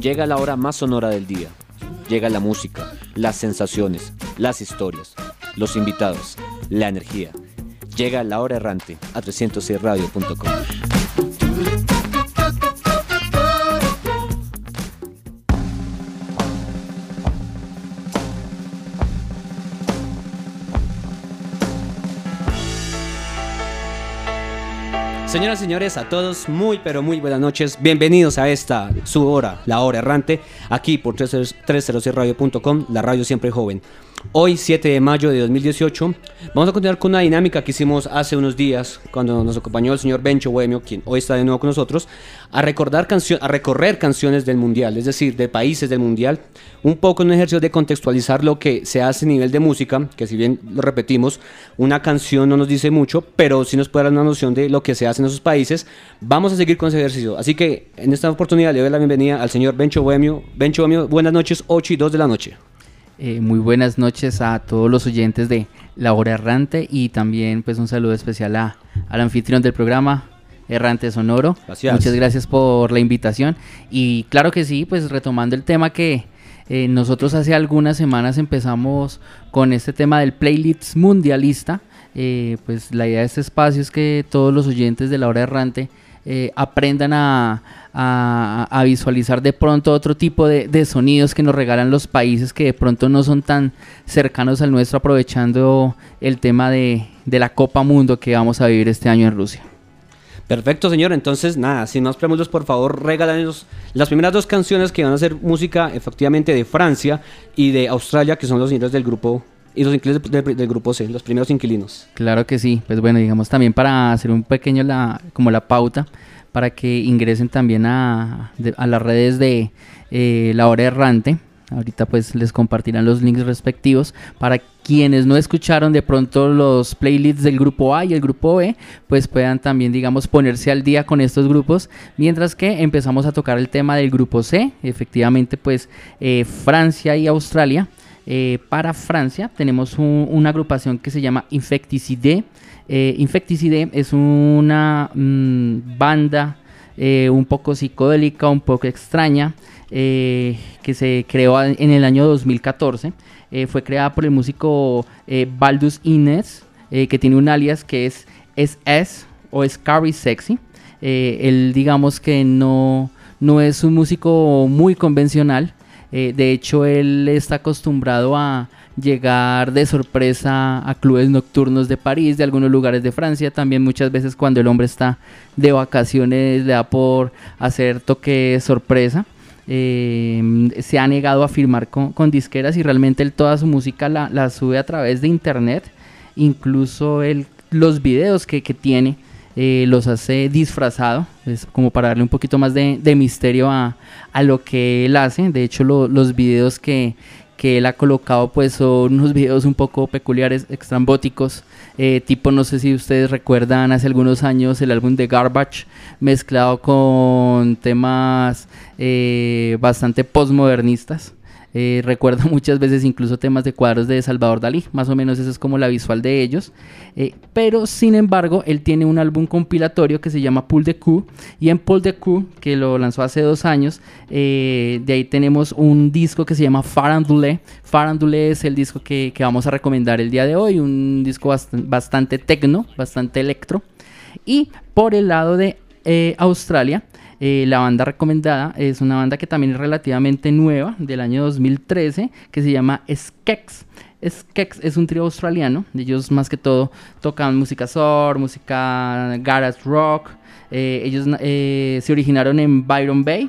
Llega la hora más sonora del día. Llega la música, las sensaciones, las historias, los invitados, la energía. Llega la hora errante a 306radio.com. Señoras y señores, a todos muy pero muy buenas noches. Bienvenidos a esta, su hora, la hora errante, aquí por 306radio.com, la radio siempre joven. Hoy, 7 de mayo de 2018, vamos a continuar con una dinámica que hicimos hace unos días cuando nos acompañó el señor Bencho Bohemio, quien hoy está de nuevo con nosotros, a, recordar a recorrer canciones del Mundial, es decir, de países del Mundial, un poco en un ejercicio de contextualizar lo que se hace a nivel de música, que si bien lo repetimos, una canción no nos dice mucho, pero sí nos puede dar una noción de lo que se hace en esos países. Vamos a seguir con ese ejercicio. Así que en esta oportunidad le doy la bienvenida al señor Bencho Bohemio. Bencho Bohemio, buenas noches, 8 y 2 de la noche. Eh, muy buenas noches a todos los oyentes de La Hora Errante y también pues un saludo especial a, al anfitrión del programa, Errante Sonoro. Muchas gracias por la invitación. Y claro que sí, pues retomando el tema que eh, nosotros hace algunas semanas empezamos con este tema del playlist mundialista. Eh, pues la idea de este espacio es que todos los oyentes de La Hora Errante aprendan a, a, visualizar de pronto otro tipo de, sonidos que nos regalan los países que de pronto no son tan cercanos al nuestro, aprovechando el tema de, la Copa Mundo que vamos a vivir este año en Rusia. Perfecto, señor. Entonces, nada, sin más preámbulos, por favor, regálanos las primeras dos canciones que van a ser música efectivamente de Francia y de Australia, que son los señores del grupo y los inquilinos del, grupo C, los primeros inquilinos. Claro que sí. Pues bueno, digamos también para hacer un pequeño la, como la pauta para que ingresen también a, las redes de eh, La Hora Errante. Ahorita pues les compartirán los links respectivos para quienes no escucharon de pronto los playlists del grupo A y el grupo B, pues puedan también digamos ponerse al día con estos grupos, mientras que empezamos a tocar el tema del grupo C, efectivamente pues eh, Francia y Australia. Eh, para Francia tenemos una agrupación que se llama Infecticide, eh, Infecticide es una mm, banda eh, un poco psicodélica, un poco extraña, eh, que se creó en el año 2014. fue creada por el músico Baldus Innes, que tiene un alias que es SS o Scary Sexy. él digamos que no, no es un músico muy convencional. De hecho, él está acostumbrado a, llegar de sorpresa a clubes nocturnos de París, de algunos lugares de Francia. También muchas veces cuando el hombre está de vacaciones le da por hacer toque sorpresa. Eh, se ha negado a firmar con, disqueras y realmente él toda su música la, sube a través de internet. Incluso los videos que, tiene eh, los hace disfrazado, es como para darle un poquito más de, misterio a, lo que él hace. De hecho, los videos que, que él ha colocado pues son unos videos un poco peculiares, extrambóticos, eh, tipo no sé si ustedes recuerdan hace algunos años el álbum de Garbage mezclado con temas eh, bastante postmodernistas. Eh, recuerdo muchas veces incluso temas de cuadros de Salvador Dalí, más o menos eso es como la visual de ellos. Eh, pero sin embargo, él tiene un álbum compilatorio que se llama Pull the Coup y en Pull the Coup, que lo lanzó hace dos años, eh, de ahí tenemos un disco que se llama Farandule. Farandule es el disco que, vamos a recomendar el día de hoy, un disco bastante, tecno, bastante electro. Y por el lado de Australia, eh, la banda recomendada es una banda que también es relativamente nueva, del año 2013, que se llama Skex. Skex es un trío australiano, ellos más que todo tocan música soul, música garage rock. Eh, ellos eh, se originaron en Byron Bay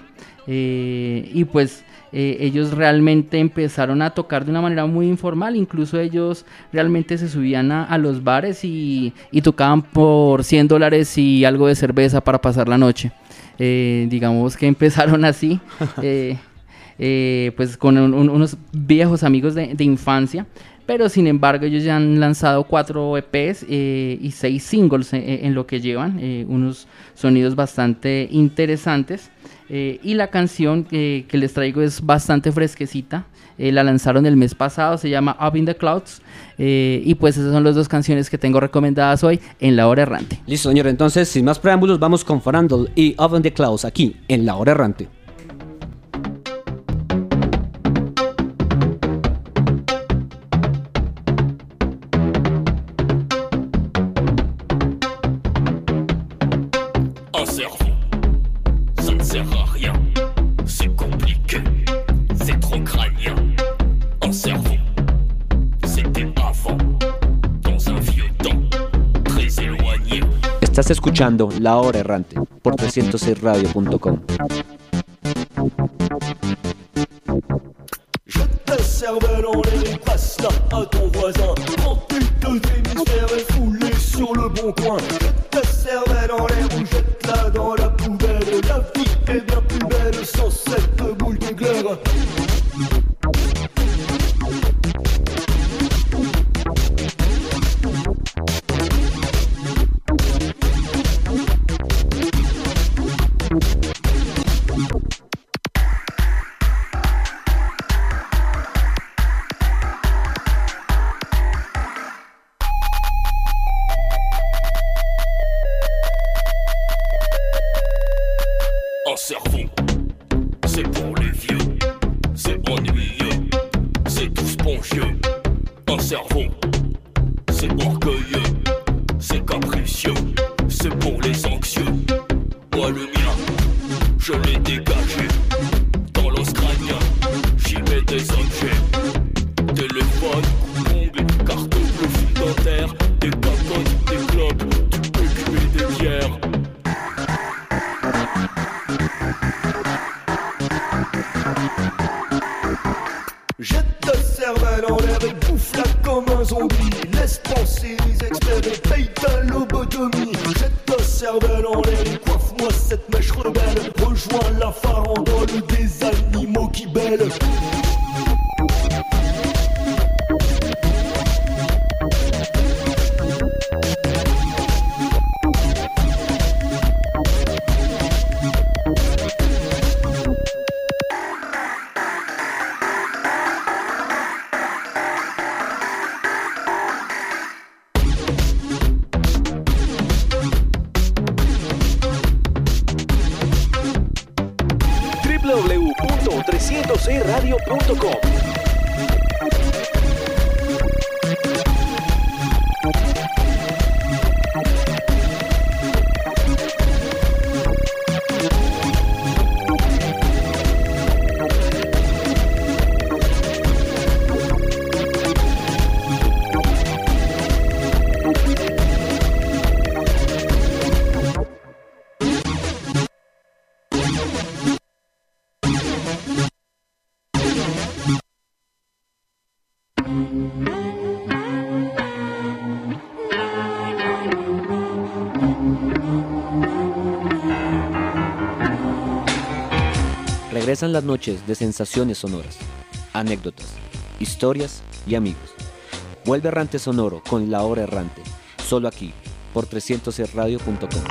y pues ellos realmente empezaron a tocar de una manera muy informal, incluso ellos realmente se subían a, los bares y, y, tocaban por 100 dólares y algo de cerveza para pasar la noche. Eh, digamos que empezaron así, eh, eh, pues con unos viejos amigos de, infancia, pero sin embargo ellos ya han lanzado cuatro EPs y seis singles en, lo que llevan, unos sonidos bastante interesantes. Y la canción que les traigo es bastante fresquecita. la lanzaron el mes pasado, se llama Up in the Clouds. Eh, y pues esas son las dos canciones que tengo recomendadas hoy en La Hora Errante. Listo, señor. Entonces, sin más preámbulos, vamos con Farandol y Oven the Clouds aquí en La Hora Errante. Escuchando La Hora Errante por 306radio.com. les ton voisin. www.300eradio.com. Empiezan las noches de sensaciones sonoras, anécdotas, historias y amigos. Vuelve Errante Sonoro con La Hora Errante, solo aquí, por 300radio.com.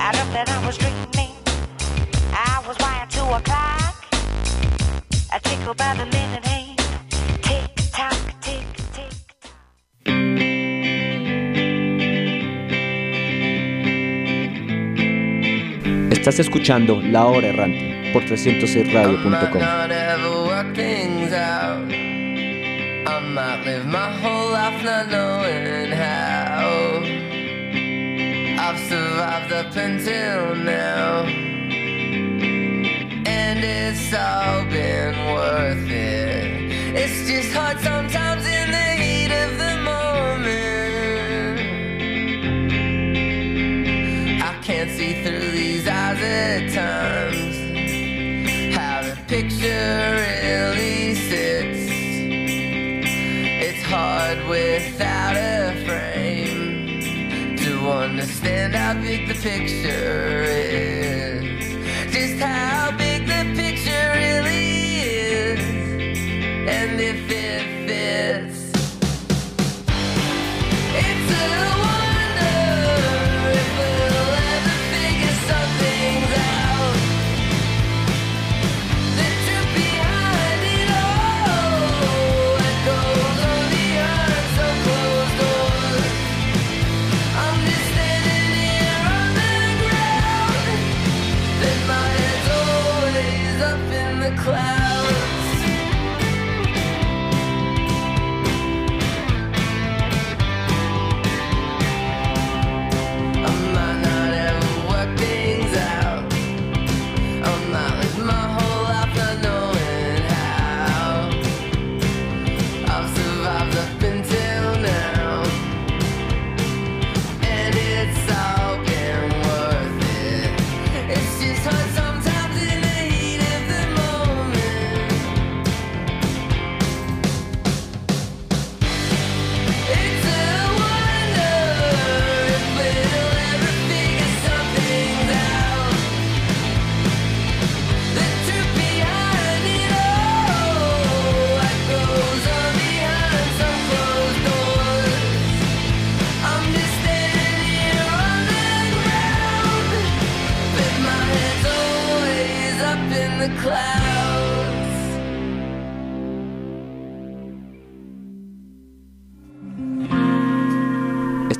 Estás escuchando La Hora Errante por 306radio.com. I might live my whole life not knowing how. I've survived up until now. And it's all been worth it. It's just hard sometimes. without a frame to understand how big the picture is. Just how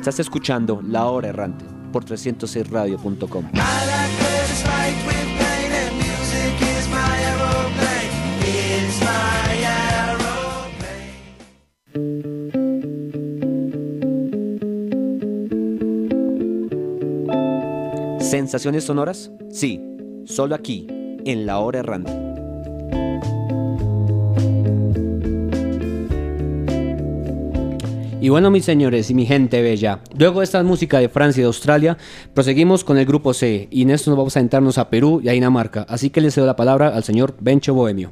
Estás escuchando La Hora Errante por 306radio.com. ¿Sensaciones sonoras? Sí, solo aquí, en La Hora Errante. Y bueno, mis señores y mi gente bella, luego de esta música de Francia y de Australia, proseguimos con el grupo C y en esto nos vamos a entrarnos a Perú y a Dinamarca. Así que le cedo la palabra al señor Bencho Bohemio.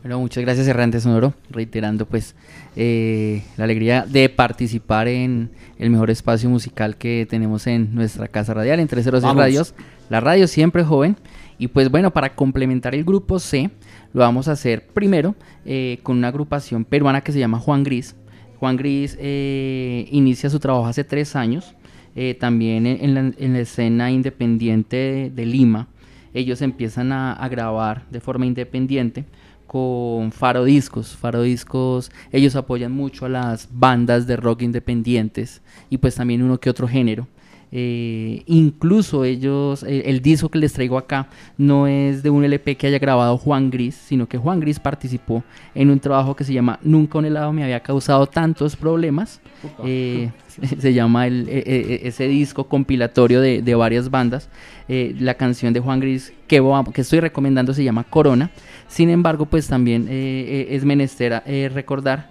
Bueno, muchas gracias Errante Sonoro, reiterando pues eh, la alegría de participar en el mejor espacio musical que tenemos en nuestra casa radial, en 306 Vamos. Radios, la radio siempre joven. Y pues bueno, para complementar el grupo C, lo vamos a hacer primero eh, con una agrupación peruana que se llama Juan Gris. Juan Gris eh, inicia su trabajo hace tres años, eh, también en, la, en la escena independiente de, de Lima. Ellos empiezan a, a grabar de forma independiente con Faro Discos. Faro Discos, ellos apoyan mucho a las bandas de rock independientes y pues también uno que otro género. Eh, incluso ellos, eh, el disco que les traigo acá no es de un LP que haya grabado Juan Gris, sino que Juan Gris participó en un trabajo que se llama Nunca un helado me había causado tantos problemas. Eh, se llama el- eh, eh, ese disco compilatorio de, de varias bandas. Eh, la canción de Juan Gris que, que estoy recomendando se llama Corona. Sin embargo, pues también es menester recordar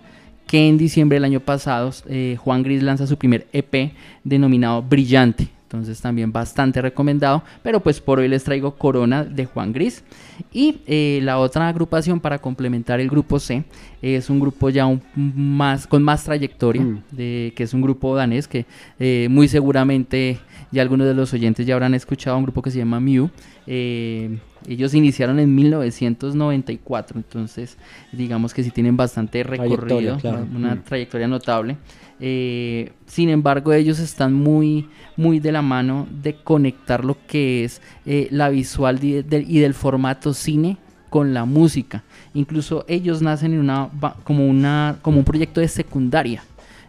que en diciembre del año pasado eh, Juan Gris lanza su primer EP denominado Brillante. Entonces también bastante recomendado. Pero pues por hoy les traigo Corona de Juan Gris. Y eh, la otra agrupación para complementar el grupo C es un grupo ya un, más, con más trayectoria. Mm. De, que es un grupo danés que eh, muy seguramente ya algunos de los oyentes ya habrán escuchado un grupo que se llama Mew. Eh, ellos iniciaron en 1994, entonces digamos que sí tienen bastante Trayectoria, recorrido, claro. una Mm. trayectoria notable. Eh, sin embargo, ellos están muy, muy de la mano de conectar lo que es eh, la visual di- de- y del formato cine con la música. Incluso ellos nacen en una, como, una, como un proyecto de secundaria.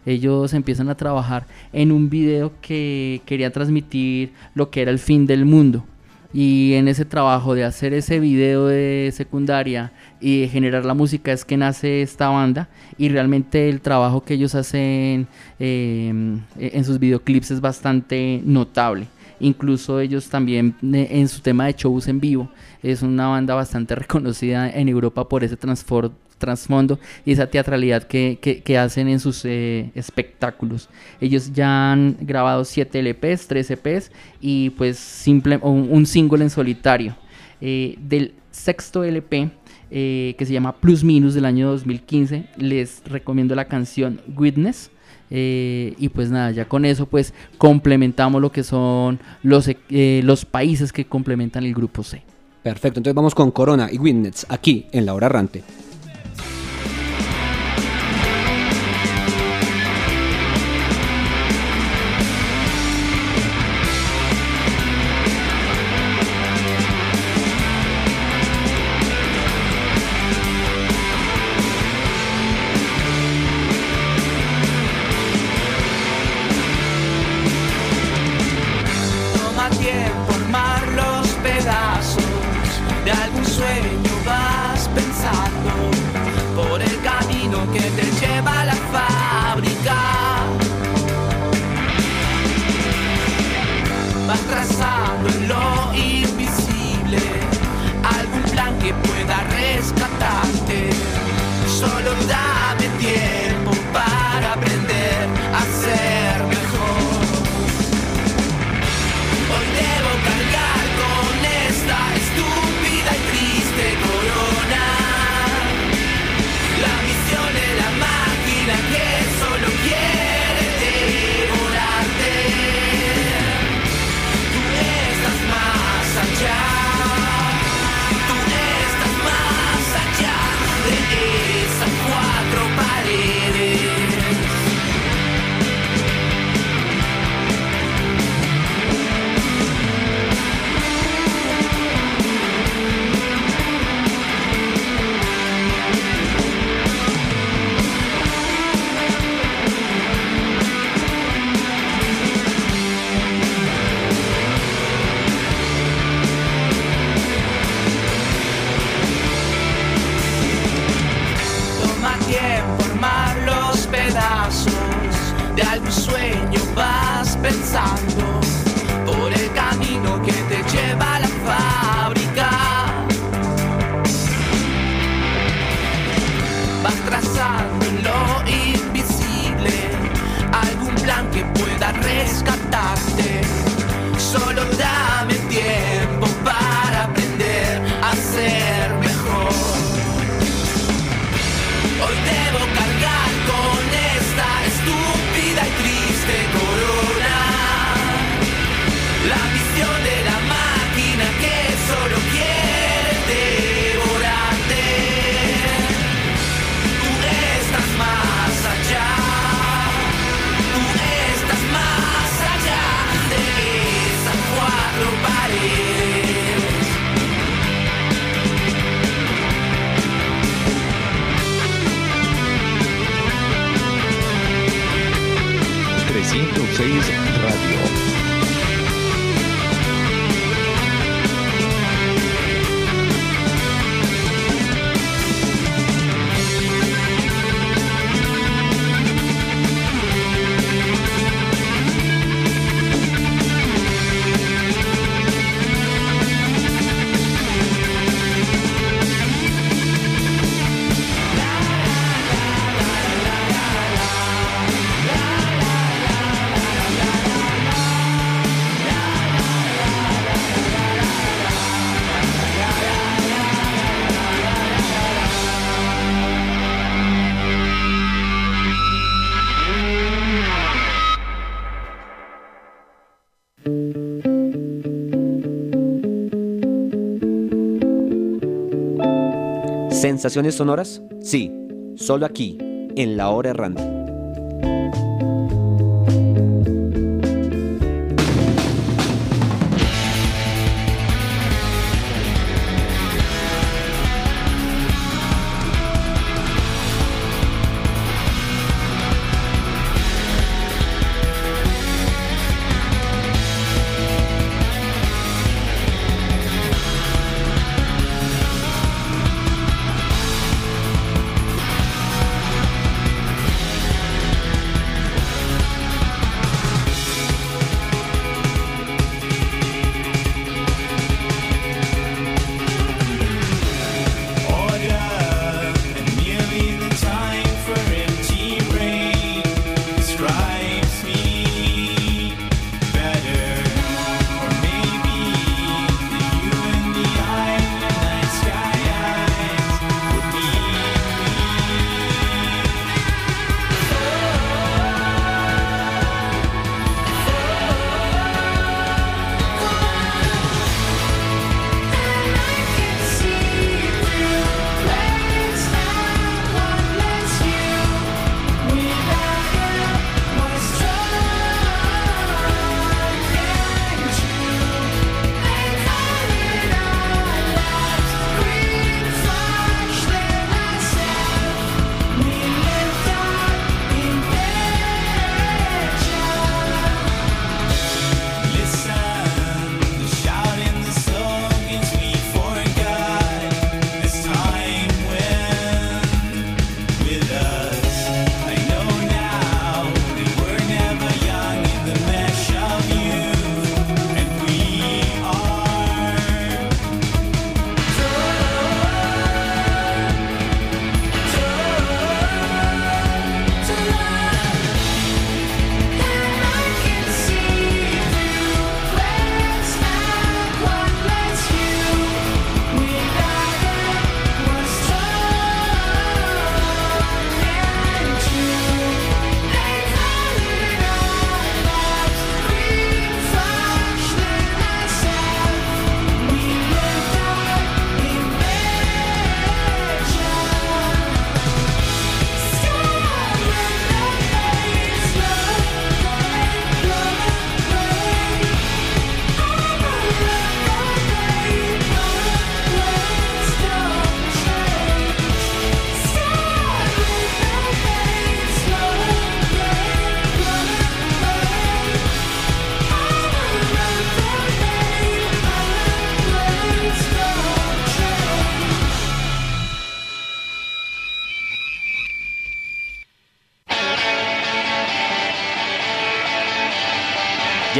Ellos empiezan a trabajar en un video que quería transmitir lo que era el fin del mundo. Y en ese trabajo de hacer ese video de secundaria y generar la música es que nace esta banda. Y realmente el trabajo que ellos hacen eh, en sus videoclips es bastante notable. Incluso ellos también eh, en su tema de shows en vivo es una banda bastante reconocida en Europa por ese trasfondo y esa teatralidad que, que- hacen en sus eh, espectáculos. Ellos ya han grabado 7 LPs, 3 EPs y pues simple, un, single en solitario. Eh, del sexto LP eh, que se llama Plus Minus del año 2015 les recomiendo la canción Witness. Y pues nada, ya con eso pues complementamos lo que son los, los países que complementan el grupo C. Perfecto, entonces vamos con Corona y Witness aquí en La Hora Errante. ¿Sensaciones sonoras? Sí, solo aquí, en la hora errante.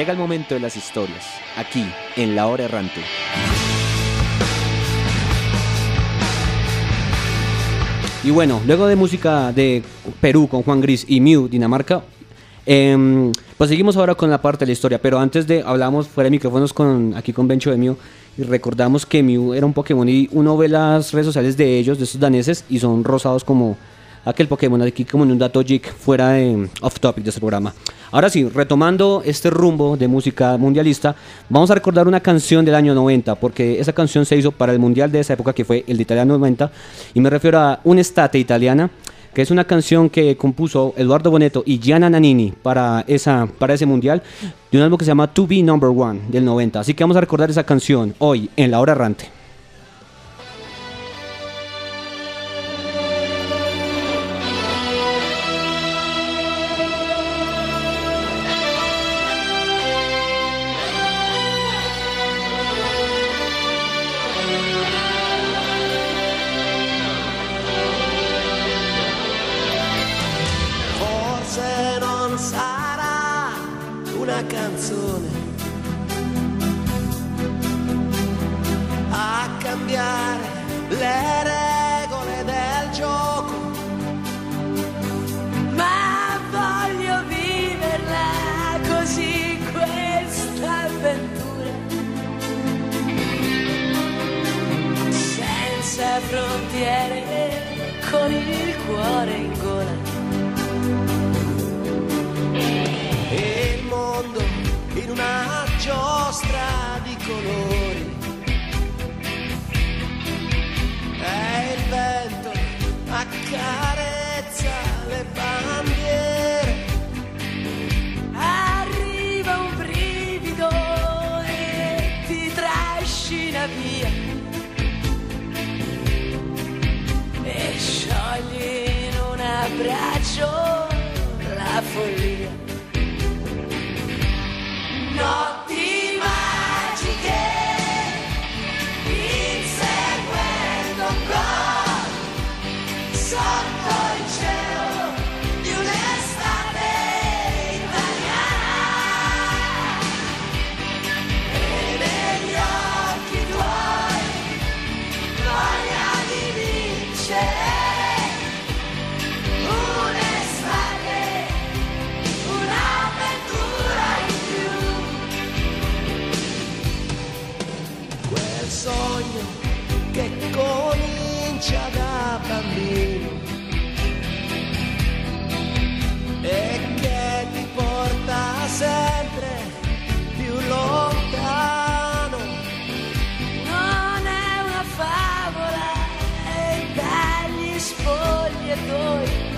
Llega el momento de las historias, aquí, en La Hora Errante. Y bueno, luego de música de Perú con Juan Gris y Mew, Dinamarca, em, pues seguimos ahora con la parte de la historia. Pero antes de, hablamos fuera de micrófonos con, aquí con Bencho de Mew y recordamos que Mew era un Pokémon y uno ve las redes sociales de ellos, de estos daneses, y son rosados como aquel Pokémon. Aquí como en un dato geek fuera off topic de este programa. Ahora sí, retomando este rumbo de música mundialista, vamos a recordar una canción del año 90, porque esa canción se hizo para el mundial de esa época que fue el de Italia 90, y me refiero a Un'estate italiana, que es una canción que compuso Eduardo Boneto y Gianna Nannini para, esa, para ese mundial, de un álbum que se llama To Be Number One del 90. Así que vamos a recordar esa canción hoy en La Hora Errante. Una canzone. A cambiare cara. Bambino. E che ti porta sempre più lontano. non è una favola è dagli spogliatoi.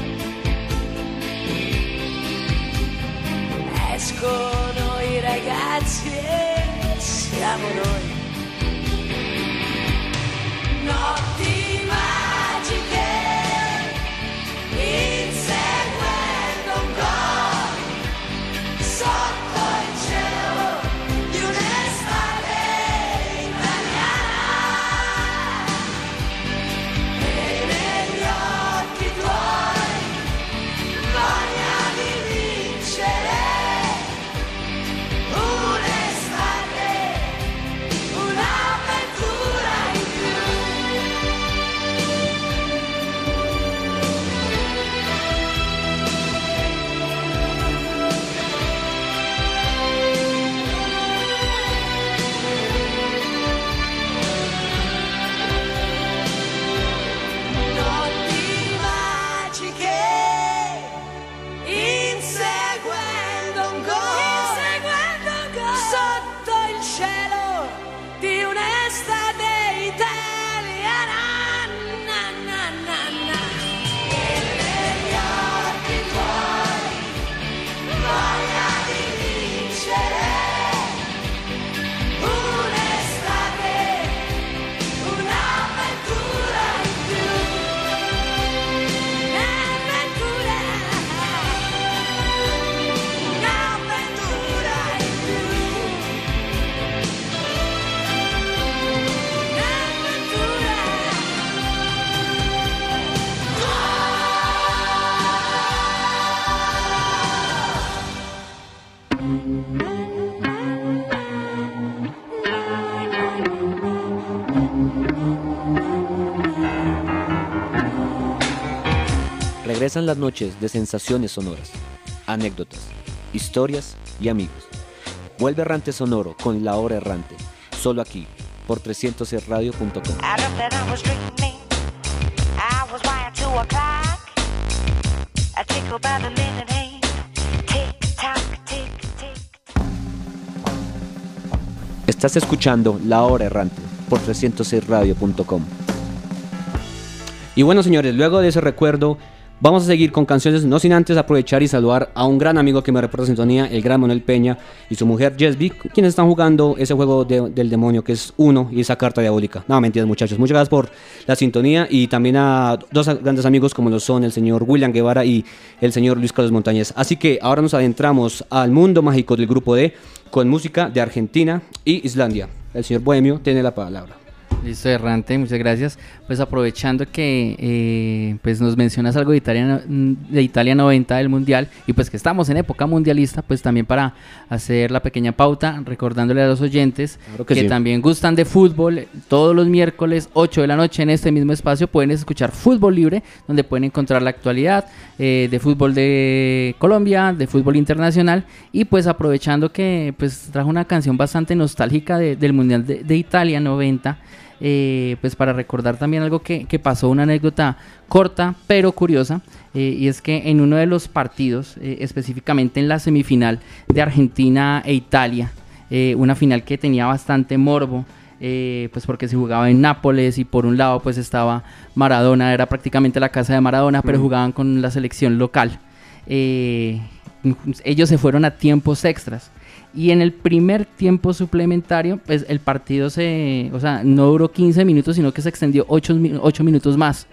Escono i ragazzi e siamo noi Regresan las noches de sensaciones sonoras, anécdotas, historias y amigos. Vuelve Errante Sonoro con La Hora Errante, solo aquí, por 300radio.com. Out of that I was dreaming. I was wired to a clock. A tickle by the minute hand. Tick tock, tick tick. Estás escuchando La Hora Errante por 306radio.com. Y bueno, señores, luego de ese recuerdo, vamos a seguir con canciones, no sin antes aprovechar y saludar a un gran amigo que me reporta sintonía, el gran Manuel Peña y su mujer Jesby, quienes están jugando ese juego de- del demonio que es uno y esa carta diabólica. No, mentiras, muchachos. Muchas gracias por la sintonía y también a dos grandes amigos como lo son el señor William Guevara y el señor Luis Carlos Montañez. Así que ahora nos adentramos al mundo mágico del grupo D con música de Argentina y Islandia. El señor Bohemio tiene la palabra. Listo, Errante, muchas gracias. Pues aprovechando que eh, pues nos mencionas algo de Italia, de Italia 90 del Mundial y pues que estamos en época mundialista, pues también para hacer la pequeña pauta, recordándole a los oyentes Claro que que, sí. también gustan de fútbol, todos los miércoles 8 de la noche en este mismo espacio pueden escuchar Fútbol Libre, donde pueden encontrar la actualidad eh, de fútbol de Colombia, de fútbol internacional y pues aprovechando que pues trajo una canción bastante nostálgica de- del Mundial de, de Italia 90 eh, pues para recordar también algo que, que pasó, una anécdota corta pero curiosa, eh, y es que en uno de los partidos, eh, específicamente en la semifinal de Argentina e Italia, eh, una final que tenía bastante morbo, eh, pues porque se jugaba en Nápoles y por un lado pues estaba Maradona, era prácticamente la casa de Maradona, pero Mm. jugaban con la selección local. Eh, ellos se fueron a tiempos extras. Y en el primer tiempo suplementario, pues el partido se, o sea, no duró 15 minutos, sino que se extendió 8, minutos más.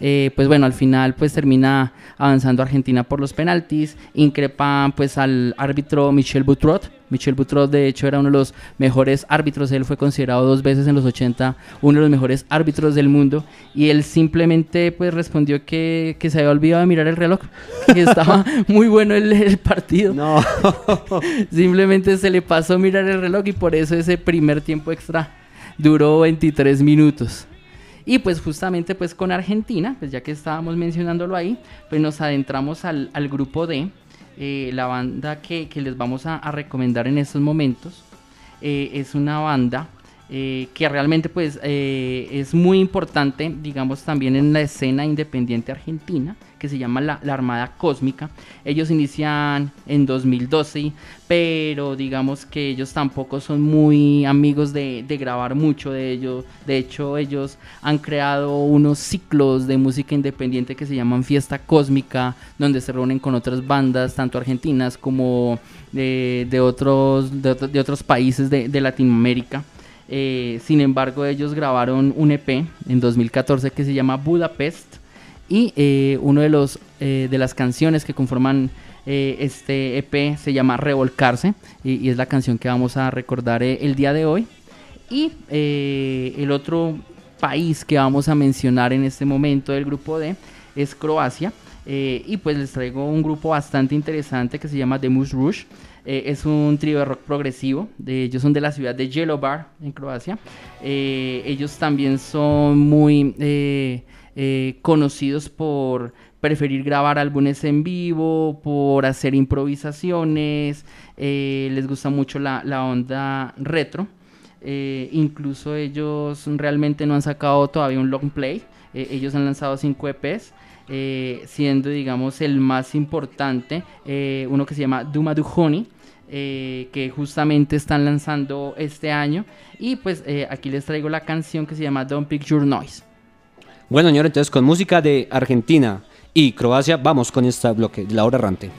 Eh, pues bueno, al final pues termina avanzando Argentina por los penaltis, increpan pues al árbitro Michel Butrot. Michel Butrot de hecho era uno de los mejores árbitros, él fue considerado dos veces en los 80 uno de los mejores árbitros del mundo y él simplemente pues respondió que, que se había olvidado de mirar el reloj, que estaba muy bueno el, el partido. No. Simplemente se le pasó mirar el reloj y por eso ese primer tiempo extra duró 23 minutos. Y pues justamente pues con Argentina, pues ya que estábamos mencionándolo ahí, pues nos adentramos al, al grupo D, eh, la banda que, les vamos a, a recomendar en estos momentos. eh, es una banda eh, que realmente pues eh, es muy importante, digamos también en la escena independiente argentina, que se llama la, la Armada Cósmica. Ellos inician en 2012, pero digamos que ellos tampoco son muy amigos de, de grabar mucho de ellos. De hecho, ellos han creado unos ciclos de música independiente que se llaman Fiesta Cósmica, donde se reúnen con otras bandas, tanto argentinas como de, de otros, de, de otros países de Latinoamérica. Eh, sin embargo, ellos grabaron un EP en 2014 que se llama Budapest y eh, uno de los eh, de las canciones que conforman eh, este EP se llama Revolcarse y, y es la canción que vamos a recordar eh, el día de hoy. Y eh, el otro país que vamos a mencionar en este momento del grupo D es Croacia. Y pues les traigo un grupo bastante interesante que se llama The Moose Rouge. Eh, es un trío de rock progresivo. Ellos son de la ciudad de Jelovar, en Croacia. Eh, ellos también son muy eh, conocidos por preferir grabar álbumes en vivo, por hacer improvisaciones. les gusta mucho la, onda retro. Incluso ellos realmente no han sacado todavía un long play. Ellos han lanzado 5 EPs. siendo digamos el más importante uno que se llama Duma Du Honey eh, que justamente están lanzando este año y pues eh, aquí les traigo la canción que se llama Don't Pick Your Noise Bueno, señor, entonces con música de Argentina y Croacia, vamos con este bloque de la hora errante.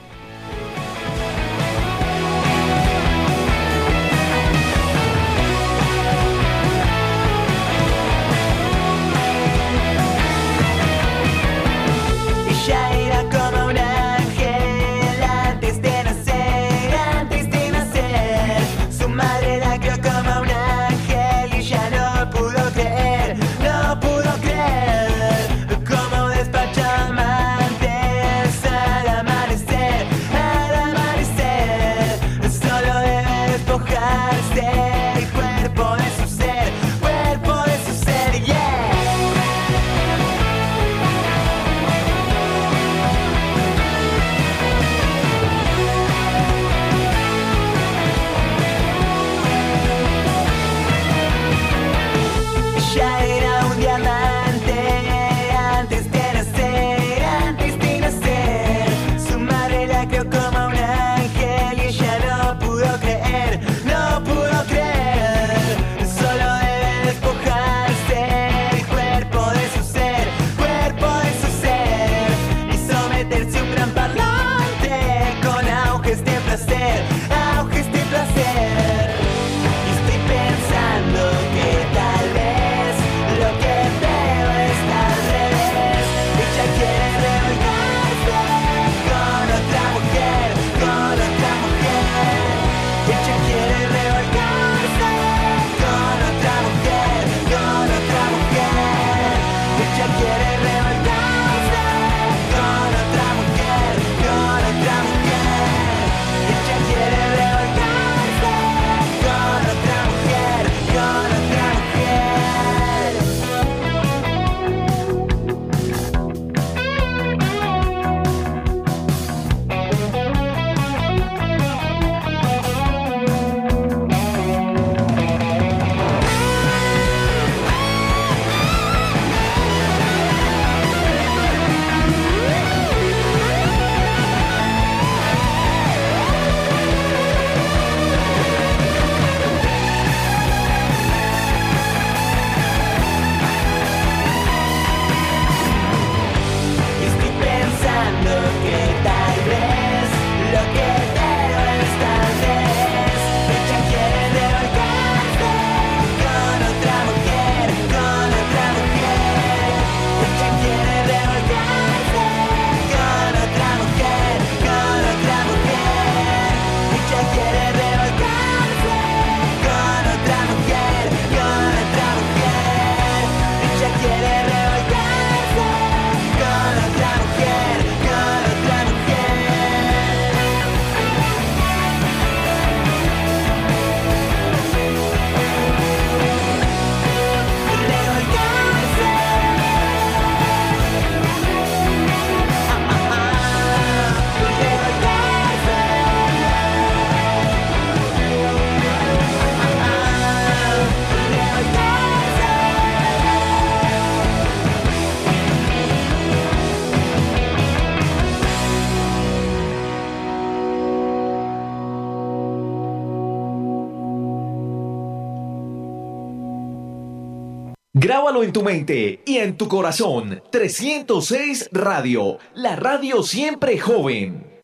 said. Grábalo en tu mente y en tu corazón. 306 Radio, la radio siempre joven.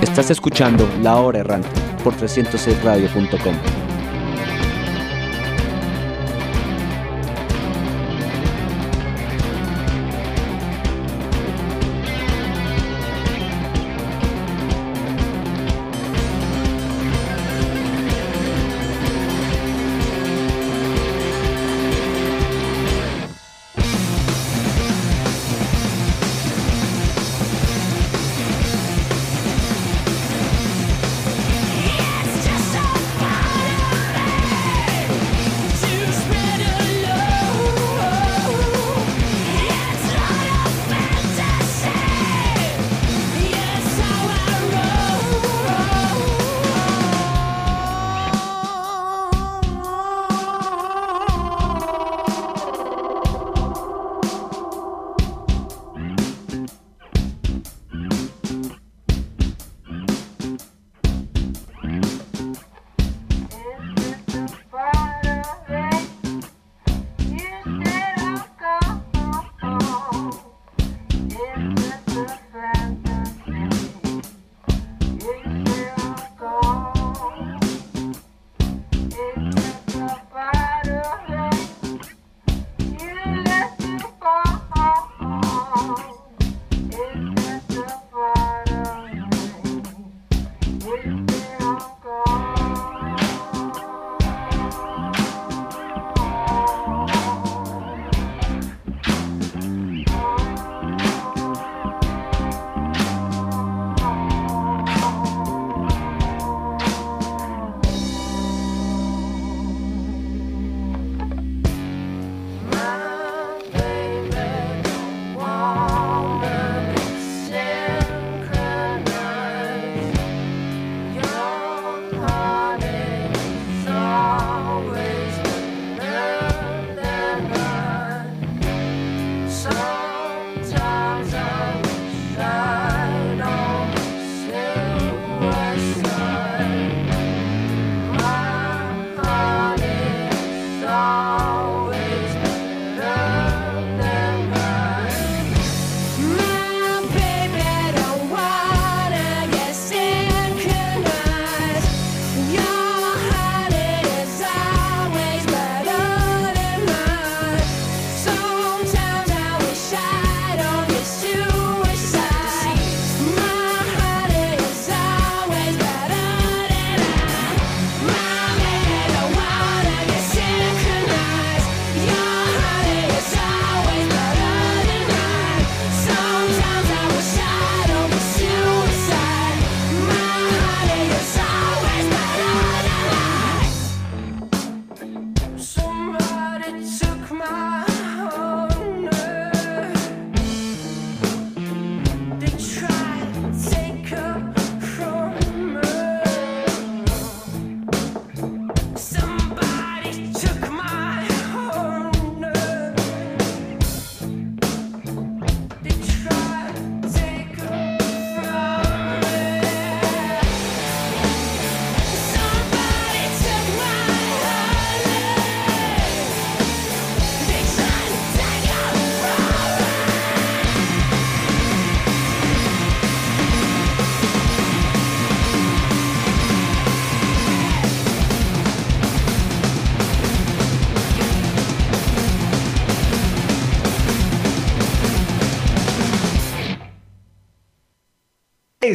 Estás escuchando La Hora Errante por 306radio.com.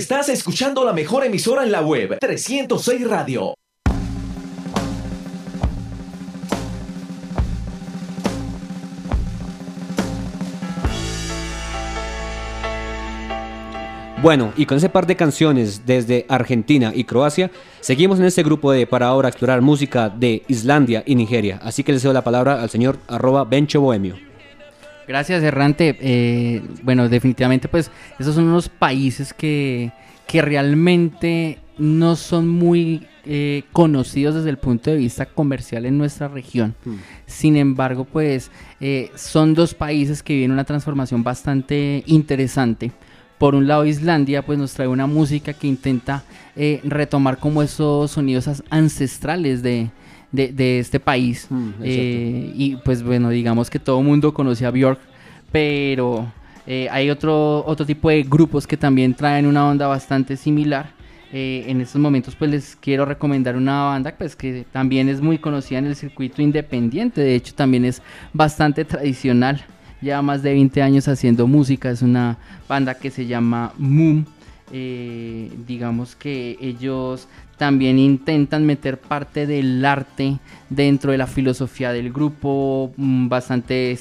Estás escuchando la mejor emisora en la web, 306 Radio. Bueno, y con ese par de canciones desde Argentina y Croacia, seguimos en este grupo de para ahora explorar música de Islandia y Nigeria. Así que le cedo la palabra al señor arroba Bencho Bohemio. Gracias, Errante. Eh, bueno, definitivamente, pues, esos son unos países que, que realmente no son muy eh, conocidos desde el punto de vista comercial en nuestra región. Sin embargo, pues eh, son dos países que viven una transformación bastante interesante. Por un lado, Islandia pues nos trae una música que intenta eh, retomar como esos sonidos ancestrales de, de- de este país. Mm, Eh, y pues bueno, digamos que todo el mundo conoce a Björk, pero eh, hay otro, otro tipo de grupos que también traen una onda bastante similar. Eh, en estos momentos pues les quiero recomendar una banda pues que también es muy conocida en el circuito independiente, de hecho también es bastante tradicional, lleva más de 20 años haciendo música, es una banda que se llama Moon, Eh, digamos que ellos también intentan meter parte del arte dentro de la filosofía del grupo, mm, bastante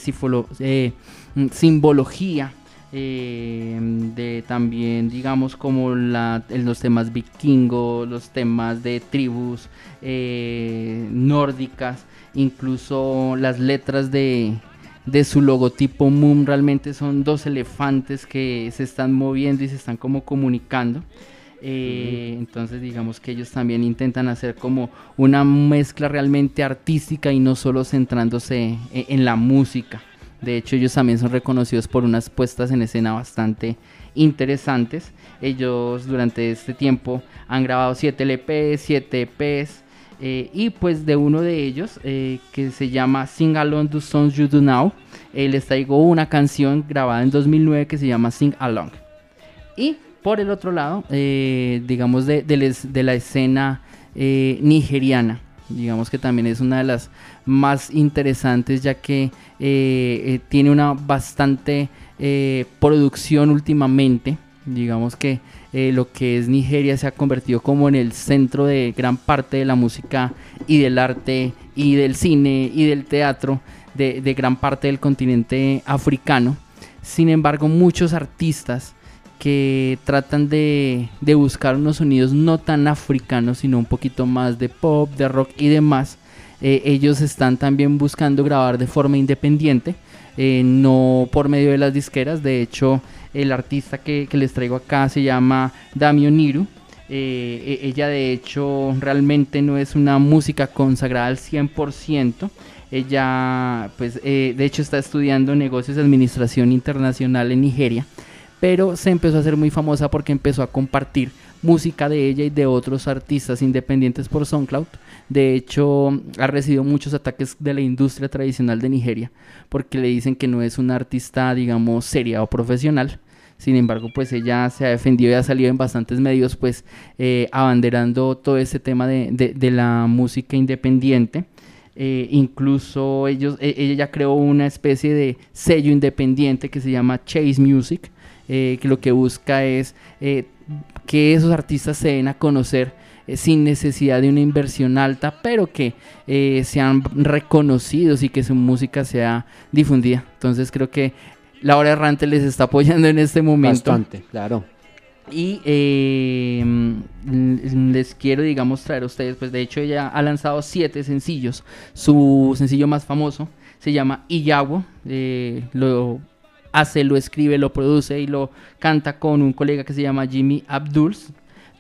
eh, mm, simbología eh, de también digamos como los temas vikingos, los temas de tribus eh, nórdicas, incluso las letras de, de su logotipo Moon realmente son dos elefantes que se están moviendo y se están como comunicando. Eh, Entonces digamos que ellos también intentan hacer como una mezcla realmente artística y no solo centrándose e- en la música. De hecho ellos también son reconocidos por unas puestas en escena bastante interesantes. Ellos durante este tiempo han grabado 7 LPs, 7 EPs. eh, y pues de uno de ellos eh, que se llama Sing Along the Songs You Do Now, eh, les traigo una canción grabada en 2009 que se llama Sing Along. Y por el otro lado, eh, digamos de, de la escena eh, nigeriana, digamos que también es una de las más interesantes ya que eh, tiene una bastante producción últimamente. Digamos que lo que es Nigeria se ha convertido como en el centro de gran parte de la música y del arte y del cine y del teatro de gran parte del continente africano. Sin embargo, muchos artistas que tratan de, de buscar unos sonidos no tan africanos, sino un poquito más de pop, de rock y demás, eh, ellos están también buscando grabar de forma independiente, eh, no por medio de las disqueras. De hecho, el artista que, que les traigo acá se llama Damio Niru. Eh, e- ella de hecho realmente no es una música consagrada al 100%. Ella, pues, eh, de hecho está estudiando negocios y administración internacional en Nigeria pero se empezó a hacer muy famosa porque empezó a compartir música de ella y de otros artistas independientes por SoundCloud. De hecho, ha recibido muchos ataques de la industria tradicional de Nigeria porque le dicen que no es una artista, digamos, seria o profesional. Sin embargo, pues ella se ha defendido y ha salido en bastantes medios, pues eh, abanderando todo ese tema de, la música independiente. Eh, incluso ellos, e- ella creó una especie de sello independiente que se llama Chase Music, eh, que lo que busca es eh, que esos artistas se den a conocer eh, sin necesidad de una inversión alta, pero que sean reconocidos y que su música sea difundida. Entonces creo que la hora errante les está apoyando en este momento. Bastante, claro. Y eh, mm, les quiero, digamos, traer a ustedes, pues de hecho ella ha lanzado siete sencillos. Su sencillo más famoso se llama Iyawo. eh, lo hace, lo escribe, lo produce y lo canta con un colega que se llama Jimmy Abduls.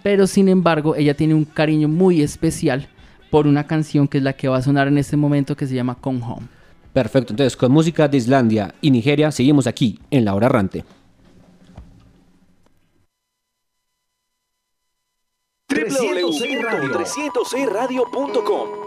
Pero sin embargo, ella tiene un cariño muy especial por una canción que es la que va a sonar en este momento que se llama Come Home. Perfecto, entonces con música de Islandia y Nigeria seguimos aquí en La Hora Errante. www.306radio.com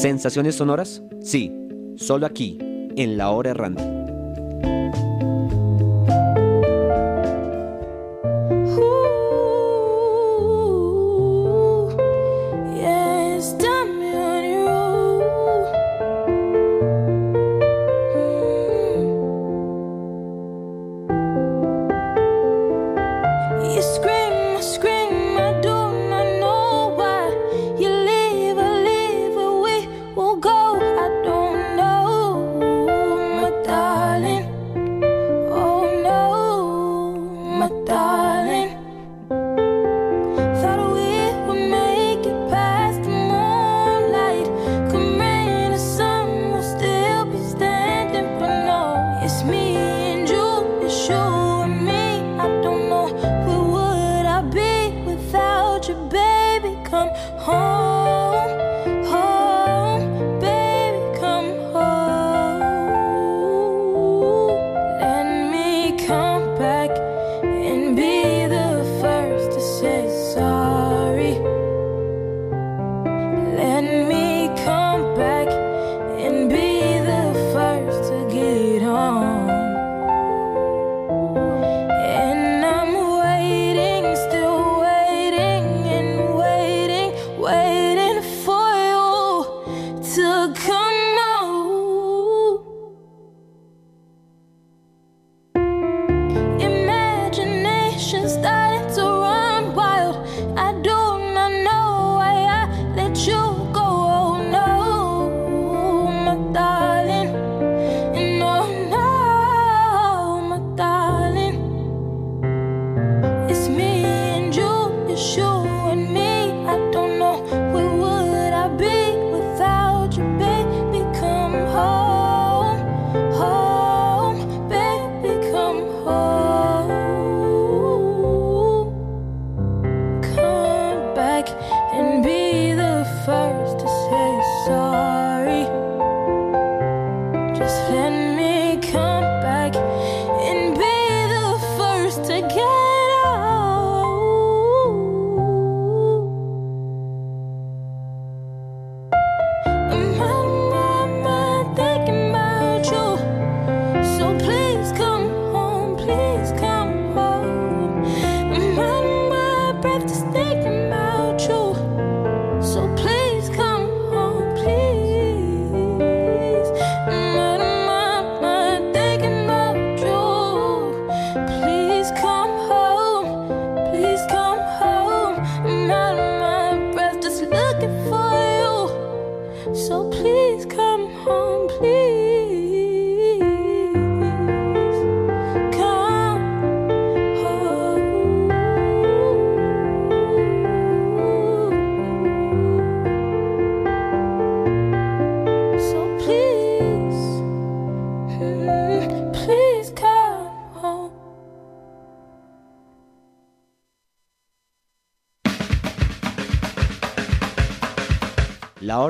¿Sensaciones sonoras? Sí, solo aquí, en La Hora Errante.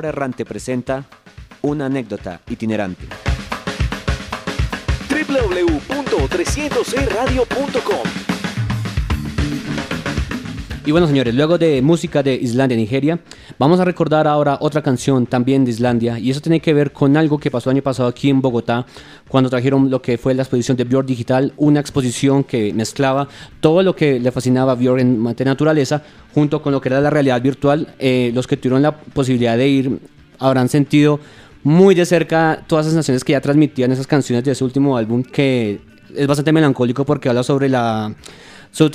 La Hora Errante presenta una anécdota itinerante. www.300radio.com Y bueno, señores, luego de música de Islandia, Nigeria, vamos a recordar ahora otra canción también de Islandia. Y eso tiene que ver con algo que pasó año pasado aquí en Bogotá, cuando trajeron lo que fue la exposición de Björk Digital, una exposición que mezclaba todo lo que le fascinaba a Björk en materia de naturaleza, junto con lo que era la realidad virtual. Eh, los que tuvieron la posibilidad de ir habrán sentido muy de cerca todas esas sensaciones que ya transmitían esas canciones de ese último álbum, que es bastante melancólico porque habla sobre la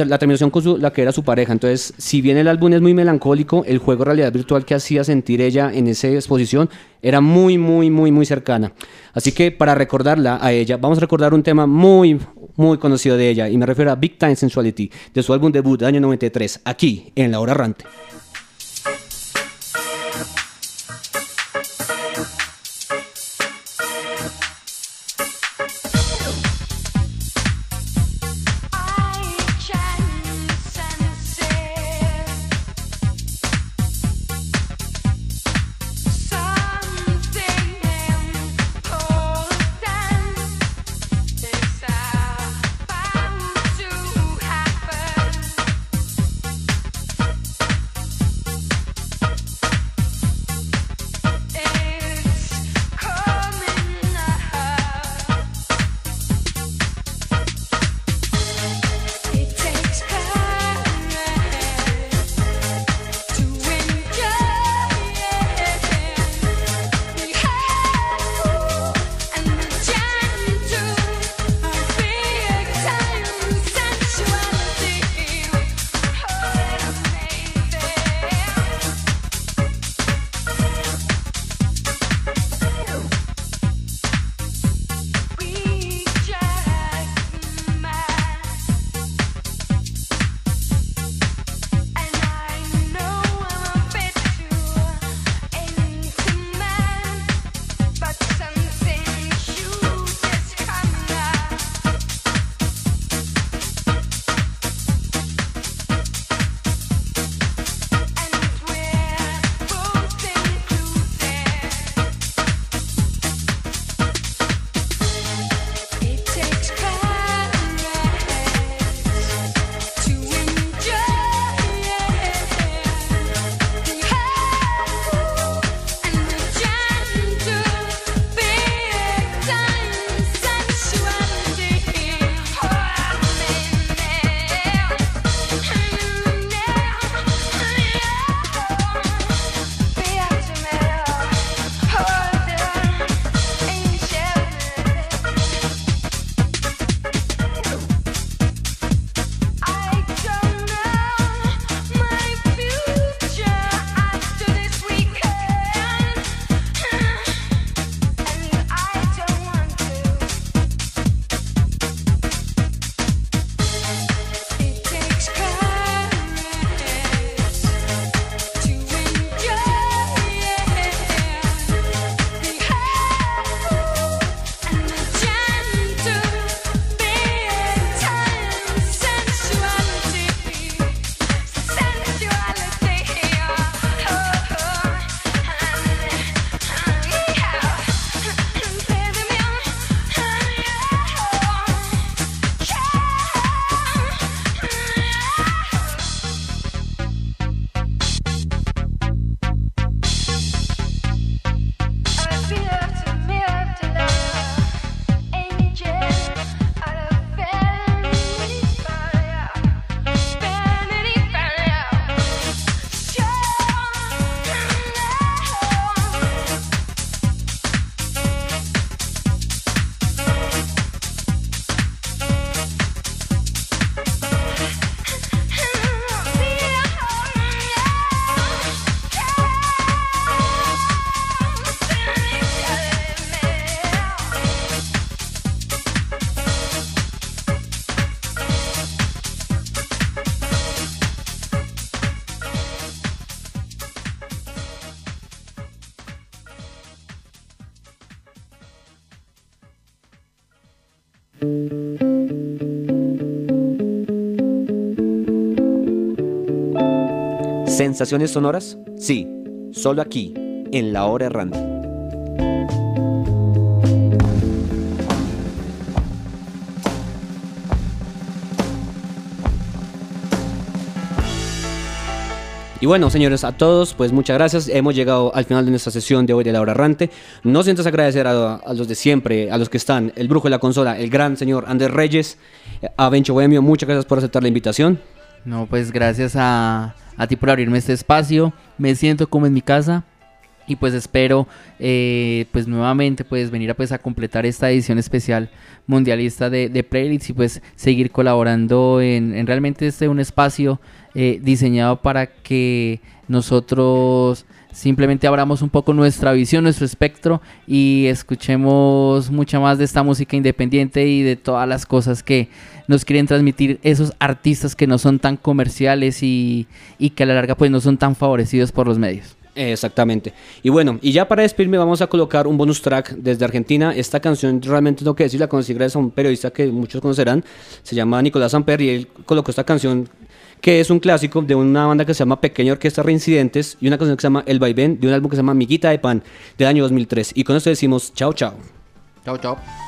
la terminación con su- la que era su pareja. Entonces, si bien el álbum es muy melancólico, el juego realidad virtual que hacía sentir ella en esa exposición era muy, muy, muy, muy cercana. Así que para recordarla a ella, vamos a recordar un tema muy, muy conocido de ella, y me refiero a Big Time Sensuality, de su álbum debut del año 93, aquí en La Hora Errante. ¿Sensaciones sonoras? Sí, solo aquí, en La Hora Errante. Y bueno, señores, a todos, pues muchas gracias. Hemos llegado al final de nuestra sesión de hoy de La Hora Errante. No sientas agradecer a, los de siempre, a los que están, el brujo de la consola, el gran señor Andrés Reyes, a Bencho Bohemio, muchas gracias por aceptar la invitación. No, pues gracias a, a ti por abrirme este espacio. Me siento como en mi casa. Y pues espero eh, pues nuevamente pues venir a pues a completar esta edición especial mundialista de, de Playlists y pues seguir colaborando en, en realmente este un espacio eh, diseñado para que nosotros simplemente abramos un poco nuestra visión, nuestro espectro y escuchemos mucha más de esta música independiente y de todas las cosas que nos quieren transmitir esos artistas que no son tan comerciales y, y que a la larga pues no son tan favorecidos por los medios. Exactamente. Y bueno, y ya para despedirme vamos a colocar un bonus track desde Argentina. Esta canción realmente tengo que decir, la conocí gracias a un periodista que muchos conocerán. Se llama Nicolás Amper y él colocó esta canción que es un clásico de una banda que se llama Pequeña Orquesta Reincidentes y una canción que se llama El Vaivén de un álbum que se llama Miguita de Pan del año 2003. Y con esto decimos chao, chao. Chao, chao.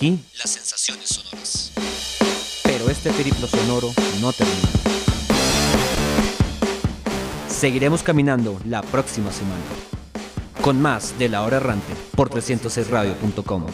Aquí las sensaciones sonoras. Pero este periplo sonoro no termina. Seguiremos caminando la próxima semana. Con más de La Hora Errante por 306radio.com.